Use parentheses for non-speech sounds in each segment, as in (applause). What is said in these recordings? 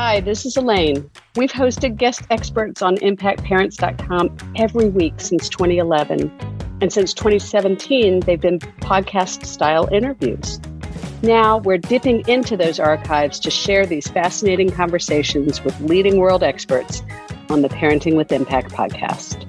Hi, this is Elaine. We've hosted guest experts on impactparents.com every week since 2011. And since 2017, they've been podcast style interviews. Now we're dipping into those archives to share these fascinating conversations with leading world experts on the Parenting with Impact podcast.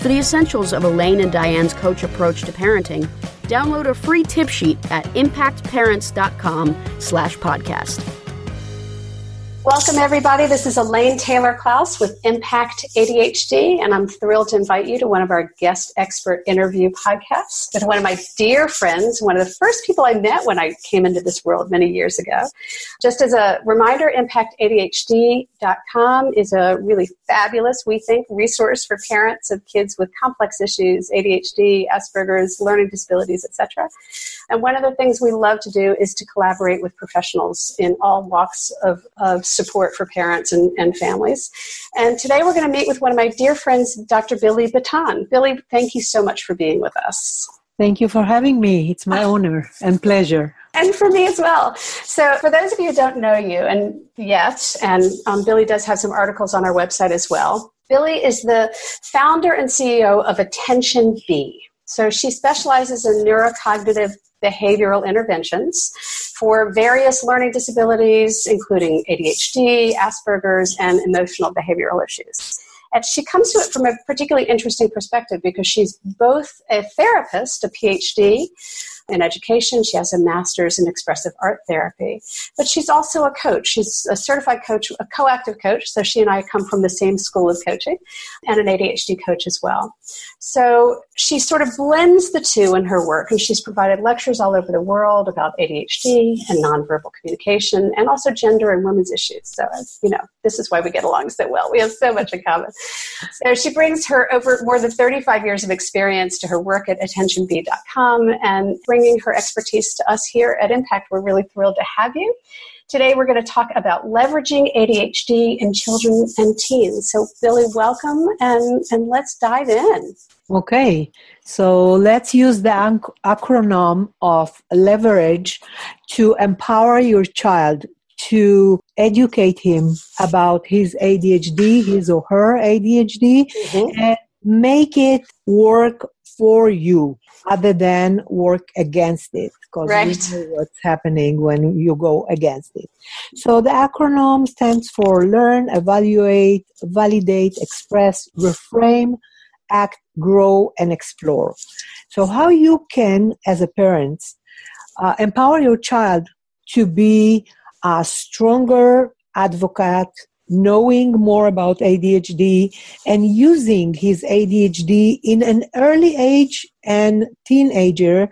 For the essentials of Elaine and Diane's coach approach to parenting, download a free tip sheet at impactparents.com slash podcast. Welcome, everybody. This is Elaine Taylor Klaus with Impact ADHD, and I'm thrilled to invite you to one of our guest expert interview podcasts with one of my dear friends, one of the first people I met when I came into this world many years ago. Just as a reminder, ImpactADHD.com is a really fabulous, we think, resource for parents of kids with complex issues, ADHD, Asperger's, learning disabilities, etc. And one of the things we love to do is to collaborate with professionals in all walks of, of support for parents and, and families. And today we're going to meet with one of my dear friends, Dr. Billi Bittan. Billi, thank you so much for being with us. Thank you for having me. It's my (laughs) honor and pleasure. And for me as well. So, for those of you who don't know you and yet, and um, Billi does have some articles on our website as well. Billi is the founder and CEO of Attention B. So she specializes in neurocognitive behavioral interventions for various learning disabilities, including ADHD, Asperger's, and emotional behavioral issues. And she comes to it from a particularly interesting perspective because she's both a therapist, a PhD, in education. She has a master's in expressive art therapy. But she's also a coach. She's a certified coach, a co active coach. So she and I come from the same school of coaching, and an ADHD coach as well. So she sort of blends the two in her work, and she's provided lectures all over the world about ADHD and nonverbal communication, and also gender and women's issues. So, you know, this is why we get along so well. We have so much in common. So she brings her over more than 35 years of experience to her work at attentionb.com and brings bringing her expertise to us here at Impact. We're really thrilled to have you. Today, we're going to talk about leveraging ADHD in children and teens. So, Billi, welcome, and, and let's dive in. Okay, so let's use the ac- acronym of leverage to empower your child to educate him about his ADHD, his or her ADHD, mm-hmm. and make it work for you other than work against it because right. you know what's happening when you go against it. So the acronym stands for learn, evaluate, validate, express, reframe, act, grow, and explore. So how you can, as a parent, uh, empower your child to be a stronger advocate, knowing more about ADHD and using his ADHD in an early age and teenager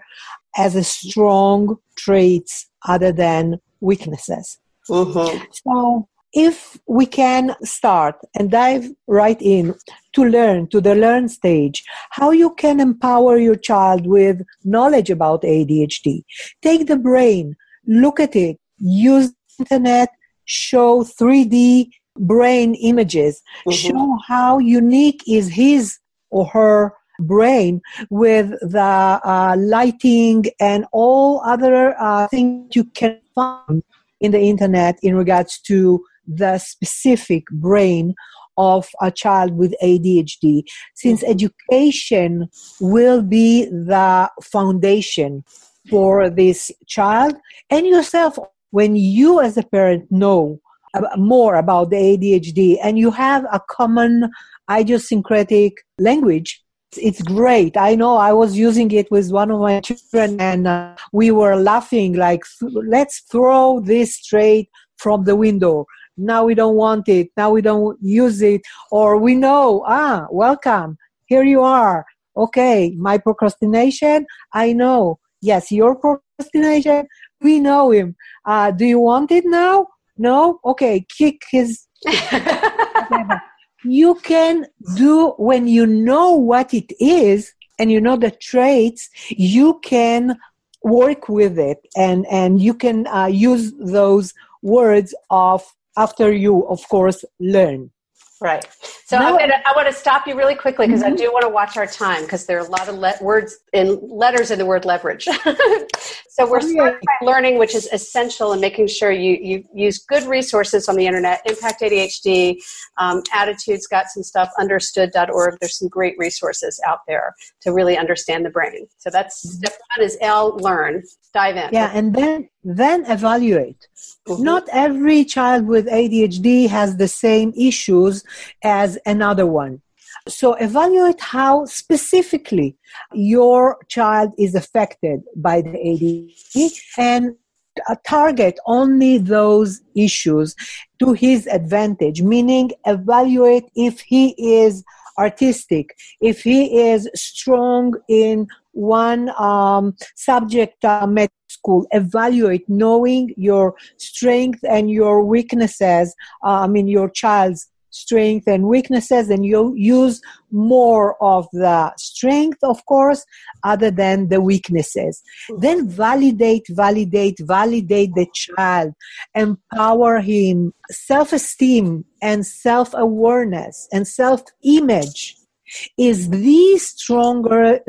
as a strong traits other than weaknesses. Mm-hmm. So if we can start and dive right in to learn to the learn stage how you can empower your child with knowledge about ADHD take the brain look at it use internet show 3D brain images mm-hmm. show how unique is his or her brain with the uh, lighting and all other uh, things you can find in the internet in regards to the specific brain of a child with ADHD, since mm-hmm. education will be the foundation for this child and yourself. When you, as a parent, know more about the ADHD and you have a common idiosyncratic language it's great. I know I was using it with one of my children and uh, we were laughing like, let's throw this trait from the window. Now we don't want it. Now we don't use it. Or we know, ah, welcome. Here you are. Okay, my procrastination, I know. Yes, your procrastination, we know him. Uh, do you want it now? No? Okay, kick his. (laughs) you can do when you know what it is and you know the traits you can work with it and and you can uh, use those words of after you of course learn Right. So no. gonna, i want to stop you really quickly because mm-hmm. I do want to watch our time because there are a lot of le- words in letters in the word leverage. (laughs) so we're starting by learning, which is essential, and making sure you, you use good resources on the internet. Impact ADHD, um, ADDitude's got some stuff, understood.org. There's some great resources out there to really understand the brain. So that's mm-hmm. step one is L, learn. Dive in. Yeah, and then then evaluate. Mm-hmm. Not every child with ADHD has the same issues as another one. So evaluate how specifically your child is affected by the ADHD and target only those issues to his advantage, meaning evaluate if he is artistic, if he is strong in one um, subject uh, met school, evaluate knowing your strength and your weaknesses, uh, I mean, your child's strength and weaknesses and you use more of the strength of course other than the weaknesses. Mm-hmm. Then validate validate validate the child. Empower him. Self-esteem and self-awareness and self-image is the stronger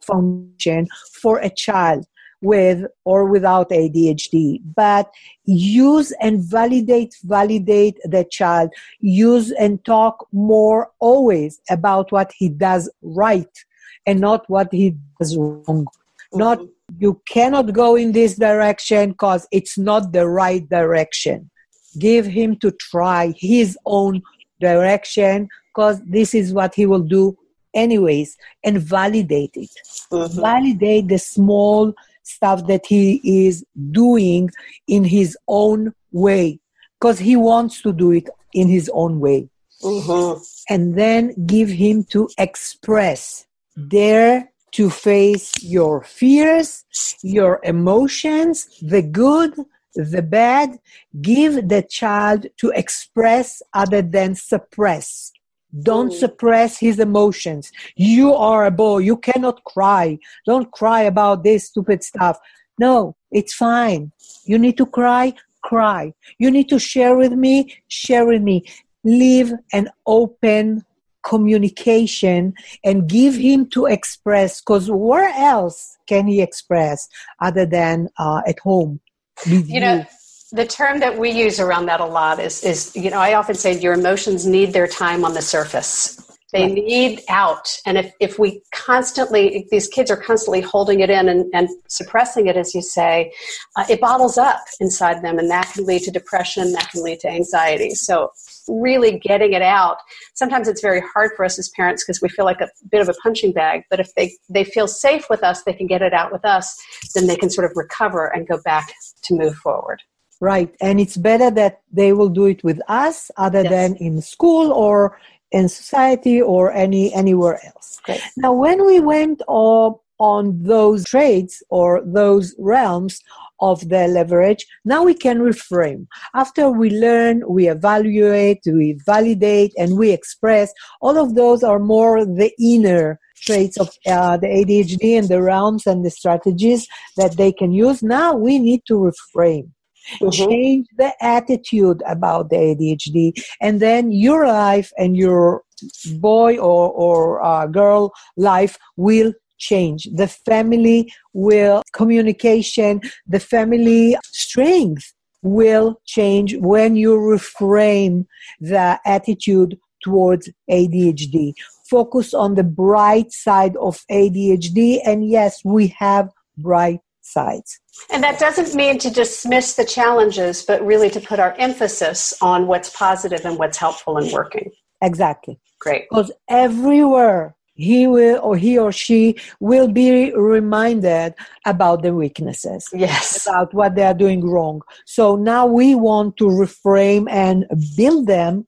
foundation for a child with or without ADHD, but use and validate, validate the child. Use and talk more always about what he does right and not what he does wrong. Mm-hmm. Not you cannot go in this direction because it's not the right direction. Give him to try his own direction because this is what he will do anyways and validate it. Mm-hmm. Validate the small stuff that he is doing in his own way because he wants to do it in his own way. Mm-hmm. And then give him to express. Dare to face your fears, your emotions, the good, the bad. Give the child to express other than suppress. Don't suppress his emotions. You are a boy. You cannot cry. Don't cry about this stupid stuff. No, it's fine. You need to cry, cry. You need to share with me, share with me. Leave an open communication and give him to express because where else can he express other than uh, at home you know the term that we use around that a lot is is you know i often say your emotions need their time on the surface. They right. need out. And if, if we constantly if these kids are constantly holding it in and, and suppressing it as you say uh, it bottles up inside them and that can lead to depression that can lead to anxiety. So really getting it out sometimes it's very hard for us as parents because we feel like a bit of a punching bag but if they they feel safe with us they can get it out with us then they can sort of recover and go back to move forward Right. And it's better that they will do it with us other yes. than in school or in society or any anywhere else. Great. Now, when we went up on those trades or those realms of the leverage, now we can reframe. After we learn, we evaluate, we validate, and we express, all of those are more the inner traits of uh, the ADHD and the realms and the strategies that they can use. Now we need to reframe. Mm-hmm. Change the attitude about the ADHD, and then your life and your boy or, or uh, girl life will change. The family will, communication, the family strength will change when you reframe the attitude towards ADHD. Focus on the bright side of ADHD, and yes, we have bright sides. And that doesn't mean to dismiss the challenges, but really to put our emphasis on what's positive and what's helpful and working. Exactly. Great. Because everywhere he will or he or she will be reminded about the weaknesses yes about what they are doing wrong so now we want to reframe and build them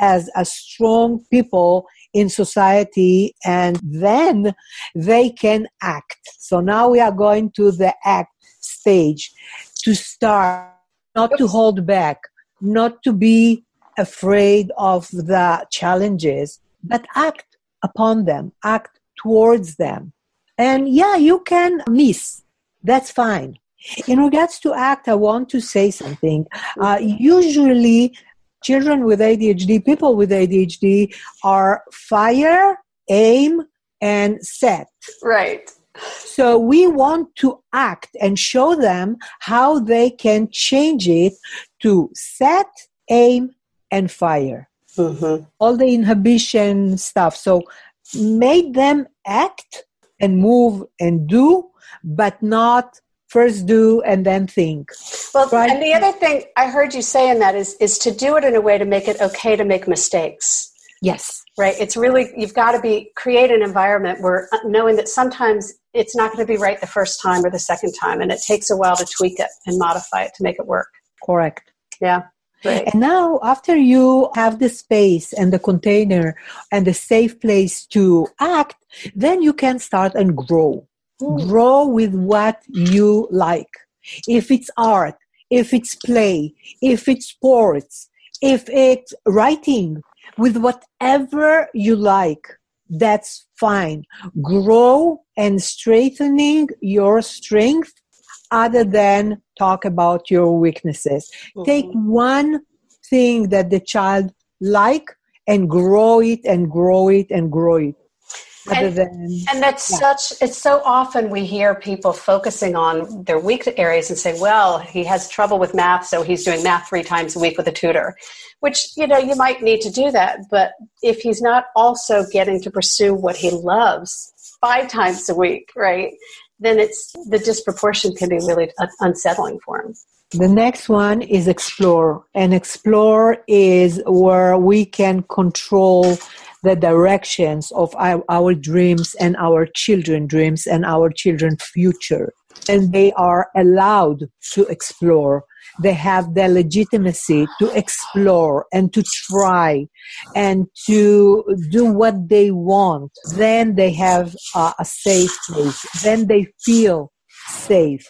as a strong people in society and then they can act so now we are going to the act stage to start not to hold back not to be afraid of the challenges but act upon them, act towards them. And yeah, you can miss. That's fine. In regards to act, I want to say something. Uh, usually, children with ADHD, people with ADHD, are fire, aim, and set. Right. So we want to act and show them how they can change it to set, aim, and fire mm-hmm. all the inhibition stuff. So make them act and move and do, but not first do and then think. Well, and the other thing I heard you say in that is is to do it in a way to make it okay to make mistakes. Yes. Right. It's really you've got to be create an environment where uh, knowing that sometimes it's not going to be right the first time or the second time, and it takes a while to tweak it and modify it to make it work. Correct. Yeah. Right. And now, after you have the space and the container and the safe place to act, then you can start and grow. Mm. Grow with what you like. If it's art, if it's play, if it's sports, if it's writing, with whatever you like, that's fine. Grow and strengthening your strength other than talk about your weaknesses. Mm-hmm. Take one thing that the child like and grow it and grow it and grow it. And, than, and, that's yeah. such it's so often we hear people focusing on their weak areas and say well he has trouble with math so he's doing math three times a week with a tutor which you know you might need to do that but if he's not also getting to pursue what he loves five times a week right then it's the disproportion can be really unsettling for him. The next one is explore, and explore is where we can control the directions of our, our dreams and our children dreams and our children's future. And they are allowed to explore. They have the legitimacy to explore and to try and to do what they want. Then they have uh, a safe place. Then they feel safe.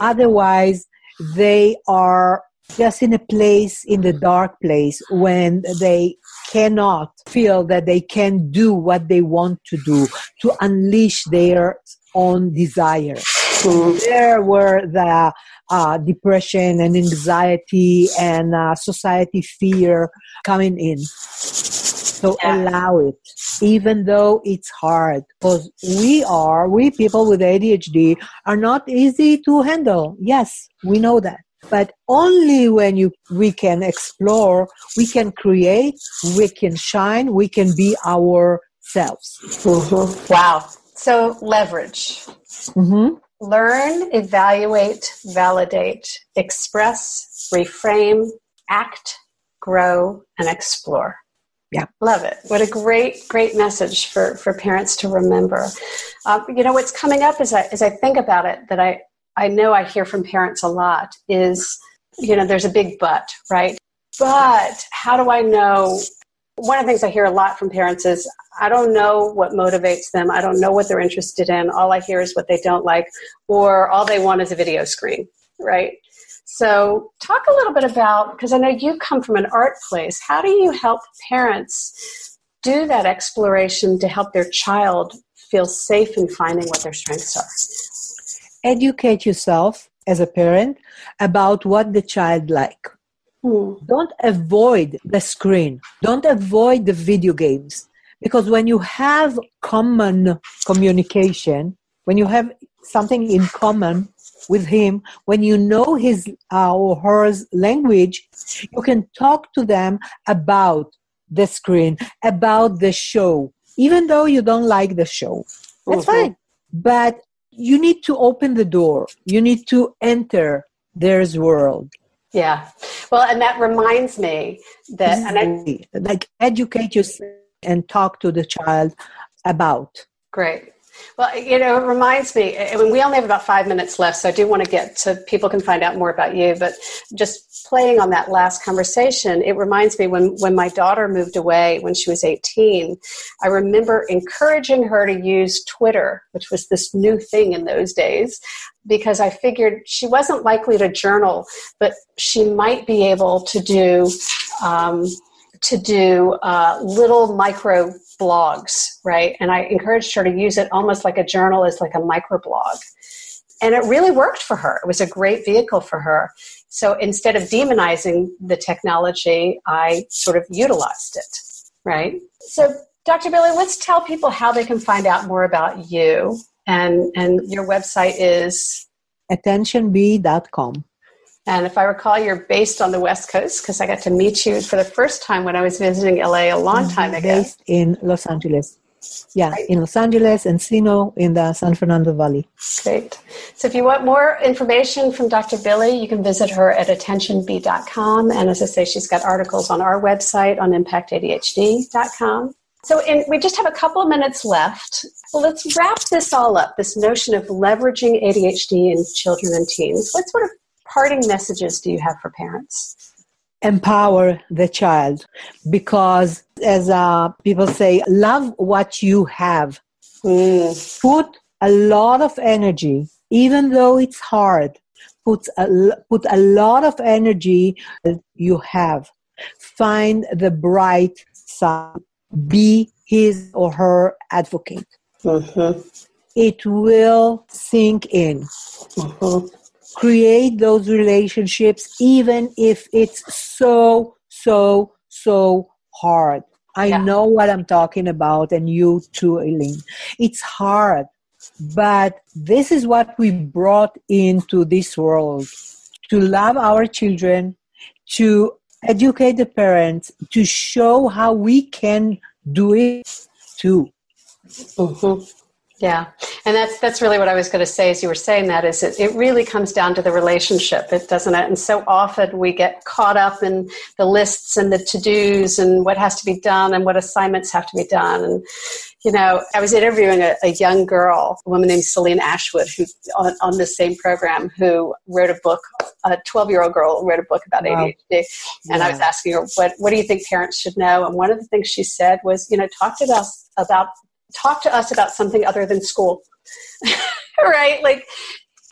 Otherwise they are just in a place in the dark place when they cannot feel that they can do what they want to do to unleash their own desire mm-hmm. there were the uh, depression and anxiety and uh, society fear coming in. So yeah. allow it, even though it's hard, because we are, we people with ADHD are not easy to handle. Yes, we know that. But only when you we can explore, we can create, we can shine, we can be ourselves. Mm-hmm. Wow. So leverage. Mm-hmm learn, evaluate, validate, express, reframe, act, grow, and explore. Yeah. Love it. What a great, great message for, for parents to remember. Uh, you know, what's coming up as I, as I think about it that I, I know I hear from parents a lot is, you know, there's a big but, right? But how do I know one of the things I hear a lot from parents is I don't know what motivates them. I don't know what they're interested in. All I hear is what they don't like, or all they want is a video screen, right? So, talk a little bit about because I know you come from an art place. How do you help parents do that exploration to help their child feel safe in finding what their strengths are? Educate yourself as a parent about what the child like Hmm. Don't avoid the screen. Don't avoid the video games. Because when you have common communication, when you have something in common with him, when you know his uh, or her language, you can talk to them about the screen, about the show, even though you don't like the show. That's mm-hmm. fine. But you need to open the door. You need to enter their world. Yeah. Well, and that reminds me that and I, like educate yourself and talk to the child about. Great. Well, you know, it reminds me, I mean, we only have about five minutes left, so I do want to get to people can find out more about you. But just playing on that last conversation, it reminds me when, when my daughter moved away when she was 18, I remember encouraging her to use Twitter, which was this new thing in those days, because I figured she wasn't likely to journal, but she might be able to do. Um, to do uh, little micro blogs, right? And I encouraged her to use it almost like a journal as like a microblog. And it really worked for her. It was a great vehicle for her. So instead of demonizing the technology, I sort of utilized it, right? So, Dr. Billi, let's tell people how they can find out more about you. And, and your website is attentionb.com. And if I recall, you're based on the West Coast because I got to meet you for the first time when I was visiting LA a long mm-hmm. time ago. Based in Los Angeles. Yeah, right. in Los Angeles, Encino, in the San Fernando Valley. Great. So if you want more information from Dr. Billi, you can visit her at attentionb.com. And as I say, she's got articles on our website on impactadhd.com. So in, we just have a couple of minutes left. Well, let's wrap this all up this notion of leveraging ADHD in children and teens. What sort of parting messages do you have for parents? Empower the child because, as uh, people say, love what you have. Mm. Put a lot of energy, even though it's hard. Put a, put a lot of energy you have. Find the bright side. Be his or her advocate. Mm-hmm. It will sink in. Mm-hmm create those relationships even if it's so so so hard i yeah. know what i'm talking about and you too elaine it's hard but this is what we brought into this world to love our children to educate the parents to show how we can do it too mm-hmm. Yeah, and that's that's really what I was going to say. As you were saying that, is it, it really comes down to the relationship, it doesn't it? And so often we get caught up in the lists and the to dos and what has to be done and what assignments have to be done. And you know, I was interviewing a, a young girl, a woman named Celine Ashwood, who on, on the same program, who wrote a book. A twelve-year-old girl wrote a book about wow. ADHD, and yeah. I was asking her, "What what do you think parents should know?" And one of the things she said was, "You know, talk to us about talk to us about something other than school. (laughs) Right? Like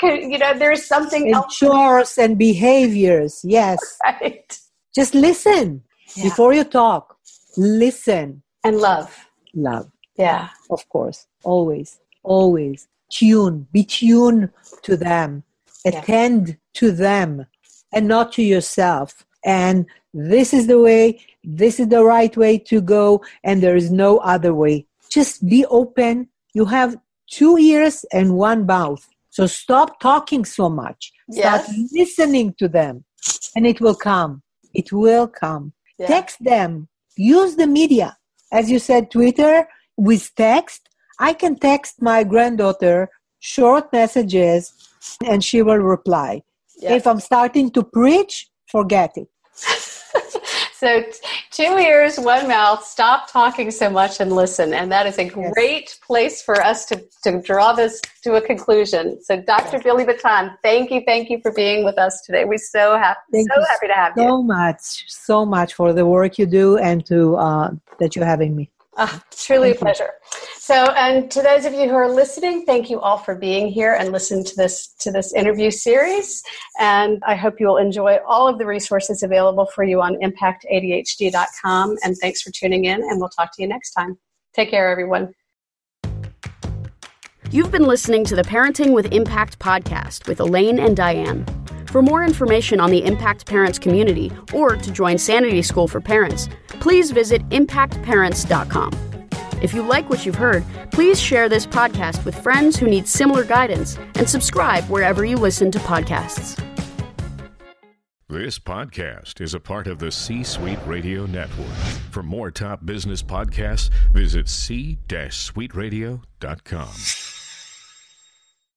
you know there's something and else. Chores and behaviors yes. (laughs) Right. Just listen. Yeah. before you talk listen. And love. Love. Yeah. Of course. Always. Always. Tune. Be tuned to them. Attend to them and not to yourself. And this is the way this is the right way to go and there is no other way just be open. You have two ears and one mouth. So stop talking so much. Yes. Start listening to them, and it will come. It will come. Yeah. Text them. Use the media. As you said, Twitter with text. I can text my granddaughter short messages and she will reply. If I'm starting to preach, forget it. (laughs) So, two ears, one mouth. Stop talking so much and listen. And that is a great yes. place for us to, to draw this to a conclusion. So, Dr. Yes. Billi Bittan, thank you, thank you for being with us today. We're so happy, thank so happy to have so you. So much, so much for the work you do and to uh, that you're having me. Oh, truly a pleasure. So, and to those of you who are listening, thank you all for being here and listen to this to this interview series. And I hope you will enjoy all of the resources available for you on impactadhd.com. And thanks for tuning in. And we'll talk to you next time. Take care, everyone. You've been listening to the Parenting with Impact podcast with Elaine and Diane. For more information on the Impact Parents community or to join Sanity School for Parents, please visit impactparents.com. If you like what you've heard, please share this podcast with friends who need similar guidance and subscribe wherever you listen to podcasts. This podcast is a part of the C Suite Radio Network. For more top business podcasts, visit c-suiteradio.com.